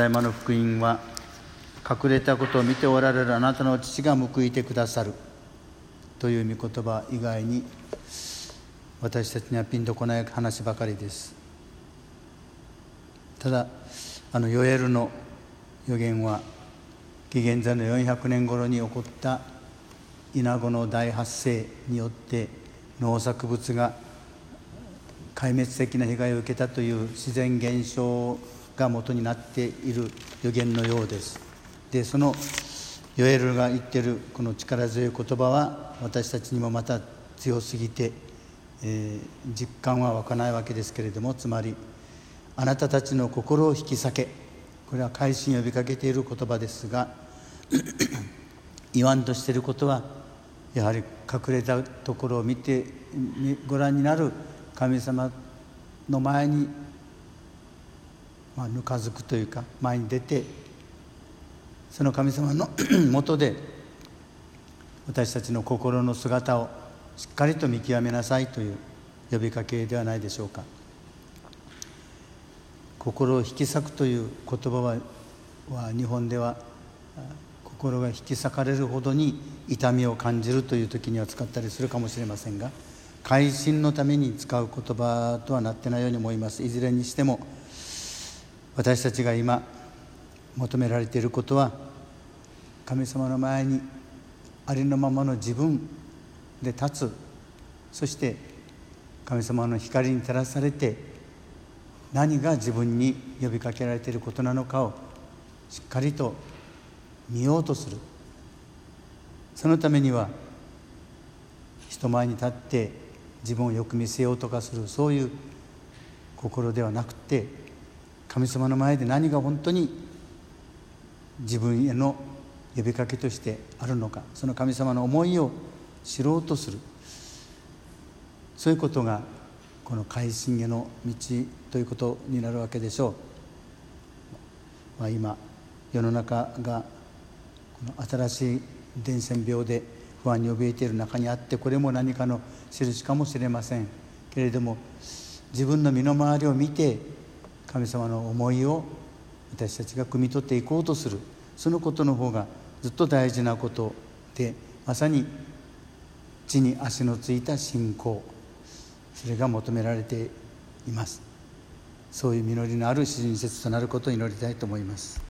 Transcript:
だいまの福音は隠れたことを見ておられるあなたの父が報いてくださる。という御言葉以外に私たちにはピンとこない話ばかりです。ただあのヨエルの予言は紀元前の400年頃に起こったイナゴの大発生によって農作物が壊滅的な被害を受けたという自然現象をが元になっている予言のようです。でそのヨエルが言ってるこの力強い言葉は私たちにもまた強すぎて、えー、実感は湧かないわけですけれどもつまりあなたたちの心を引き裂けこれは改心を呼びかけている言葉ですが 言わんとしていることはやはり隠れたところを見てご覧になる神様の前に、まあ、ぬかづくというか前に出てその神様の もとで私たちの心の姿をしっかりと見極めなさいという呼びかけではないでしょうか。心を引き裂くという言葉はは日本では心が引き裂かれるほどに痛みを感じるという時には使ったりするかもしれませんが改心のために使う言葉とはなってないように思います。いずれにしても私たちが今求められていることは神様の前にありのままの自分で立つ。そして神様の光に照らされて何が自分に呼びかけられていることなのかをしっかりと見ようとする。そのためには人前に立って自分をよく見せようとかするそういう心ではなくて神様の前で何が本当に自分への呼びかけとしてあるのかその神様の思いを知ろうとする。そういうことがこの改心への道ということになるわけでしょう、まあ、今世の中がこの新しい伝染病で不安に怯えている中にあってこれも何かの印かもしれませんけれども自分の身の回りを見て神様の思いを私たちが汲み取っていこうとする。そのことの方がずっと大事なことでまさに地に足のついた信仰。それが求められています。そういう実りのある親切となることを祈りたいと思います。